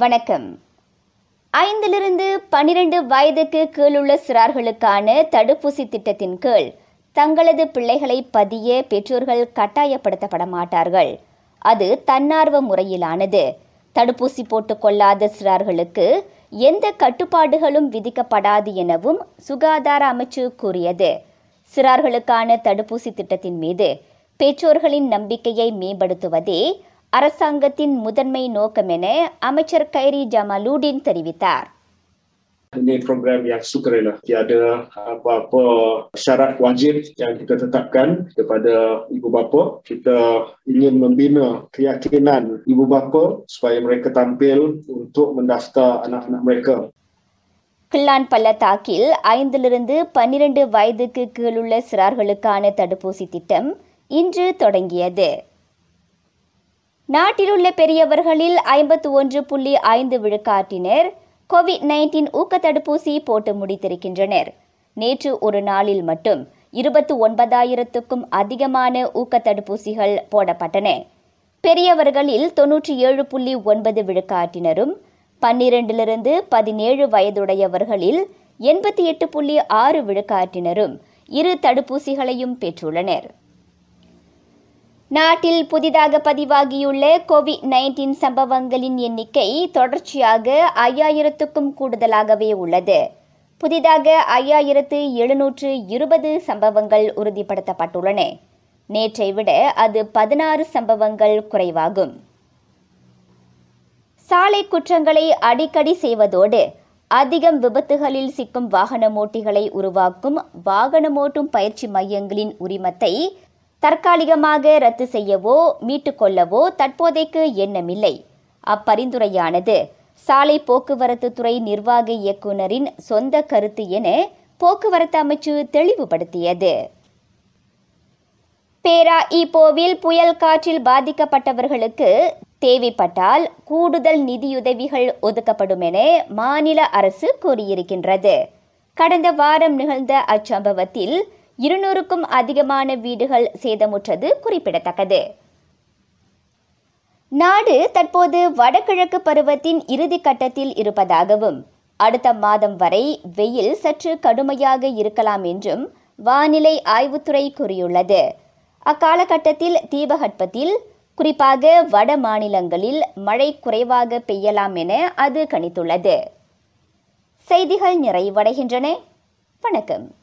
வணக்கம். ஐந்திலிருந்து பனிரெண்டு வயதுக்கு கீழுள்ள சிறார்களுக்கான தடுப்பூசி திட்டத்தின் கீழ் தங்களது பிள்ளைகளை பதிய பெற்றோர்கள் கட்டாயப்படுத்தப்பட மாட்டார்கள். அது தன்னார்வ முறையிலானது. தடுப்பூசி போட்டுக்கொள்ளாத சிறார்களுக்கு எந்த கட்டுப்பாடுகளும் விதிக்கப்படாது எனவும் சுகாதார அமைச்சு கூறியது. சிறார்களுக்கான தடுப்பூசி திட்டத்தின் மீது பெற்றோர்களின் நம்பிக்கையை மேம்படுத்துவதே அரசாங்கத்தின் முதன்மை நோக்கம் என அமைச்சர் கைரி ஜமாலுடீன் தெரிவித்தார் Ini program yang sukarela. Tiada apa-apa syarat wajib yang kita tetapkan kepada ibu bapa. Kita ingin membina keyakinan ibu bapa supaya mereka tampil untuk mendaftar anak-anak mereka. Klang பள்ளத்தாக்கில் ஐந்திலிருந்து பன்னிரண்டு வயதுக்கு கீழுள்ள சிறார்களுக்கான தடுப்பூசி திட்டம் இன்று தொடங்கியது நாட்டிலுள்ள பெரியவர்களில் ஐம்பத்து ஒன்று புள்ளி ஐந்து விழுக்காட்டினர் கோவிட் நைன்டீன் ஊக்க தடுப்பூசி போட்டு முடித்திருக்கின்றனர். நேற்று ஒரு நாளில் மட்டும் இருபத்து ஒன்பதாயிரத்துக்கும் அதிகமான ஊக்க தடுப்பூசிகள் போடப்பட்டன. பெரியவர்களில் தொன்னூற்றி ஏழு புள்ளி ஒன்பது விழுக்காட்டினரும் பன்னிரண்டிலிருந்து பதினேழு வயதுடையவர்களில் எண்பத்தி எட்டு புள்ளி ஆறு விழுக்காட்டினரும் இரு தடுப்பூசிகளையும் பெற்றுள்ளனர். நாட்டில் புதிதாக பதிவாகியுள்ள கோவிட் நைன்டீன் சம்பவங்களின் எண்ணிக்கை தொடர்ச்சியாக ஐயாயிரத்துக்கும் கூடுதலாகவே உள்ளது. புதிதாக ஐயாயிரத்து எழுநூற்று இருபது சம்பவங்கள் உறுதிப்படுத்தப்பட்டுள்ளன. நேற்றை விட அது பதினாறு சம்பவங்கள் குறைவாகும். சாலை குற்றங்களை அடிக்கடி செய்வதோடு அதிகம் விபத்துகளில் சிக்கும் வாகனமோட்டிகளை உருவாக்கும் வாகனமோட்டும் பயிற்சி மையங்களின் உரிமத்தை தற்காலிகமாக ரத்து செய்யவோ மீட்டுக்கொள்ளவோ தற்போதைக்கு எண்ணமில்லை. அப்பரிந்துரையானது சாலை போக்குவரத்து துறை நிர்வாக இயக்குநரின் சொந்த கருத்து என போக்குவரத்து அமைச்சு தெளிவுபடுத்தியது. பேரா இப்போவில் புயல் காற்றில் பாதிக்கப்பட்டவர்களுக்கு தேவைப்பட்டால் கூடுதல் நிதியுதவிகள் ஒதுக்கப்படும் என மாநில அரசு கூறியிருக்கின்றது. கடந்த வாரம் நிகழ்ந்த அச்சம்பவத்தில் இருநூறுக்கும் அதிகமான வீடுகள் சேதமுற்றது குறிப்பிடத்தக்கது. நாடு தற்போது வடகிழக்கு பருவத்தின் இறுதி கட்டத்தில் இருப்பதாகவும் அடுத்த மாதம் வரை வெயில் சற்று கடுமையாக இருக்கலாம் என்றும் வானிலை ஆய்வுத்துறை கூறியுள்ளது. அக்காலகட்டத்தில் தீபகற்பத்தில் குறிப்பாக வட மாநிலங்களில் மழை குறைவாக பெய்யலாம் என அது கணித்துள்ளது. செய்திகள் நிறைவடைகின்றன. வணக்கம்.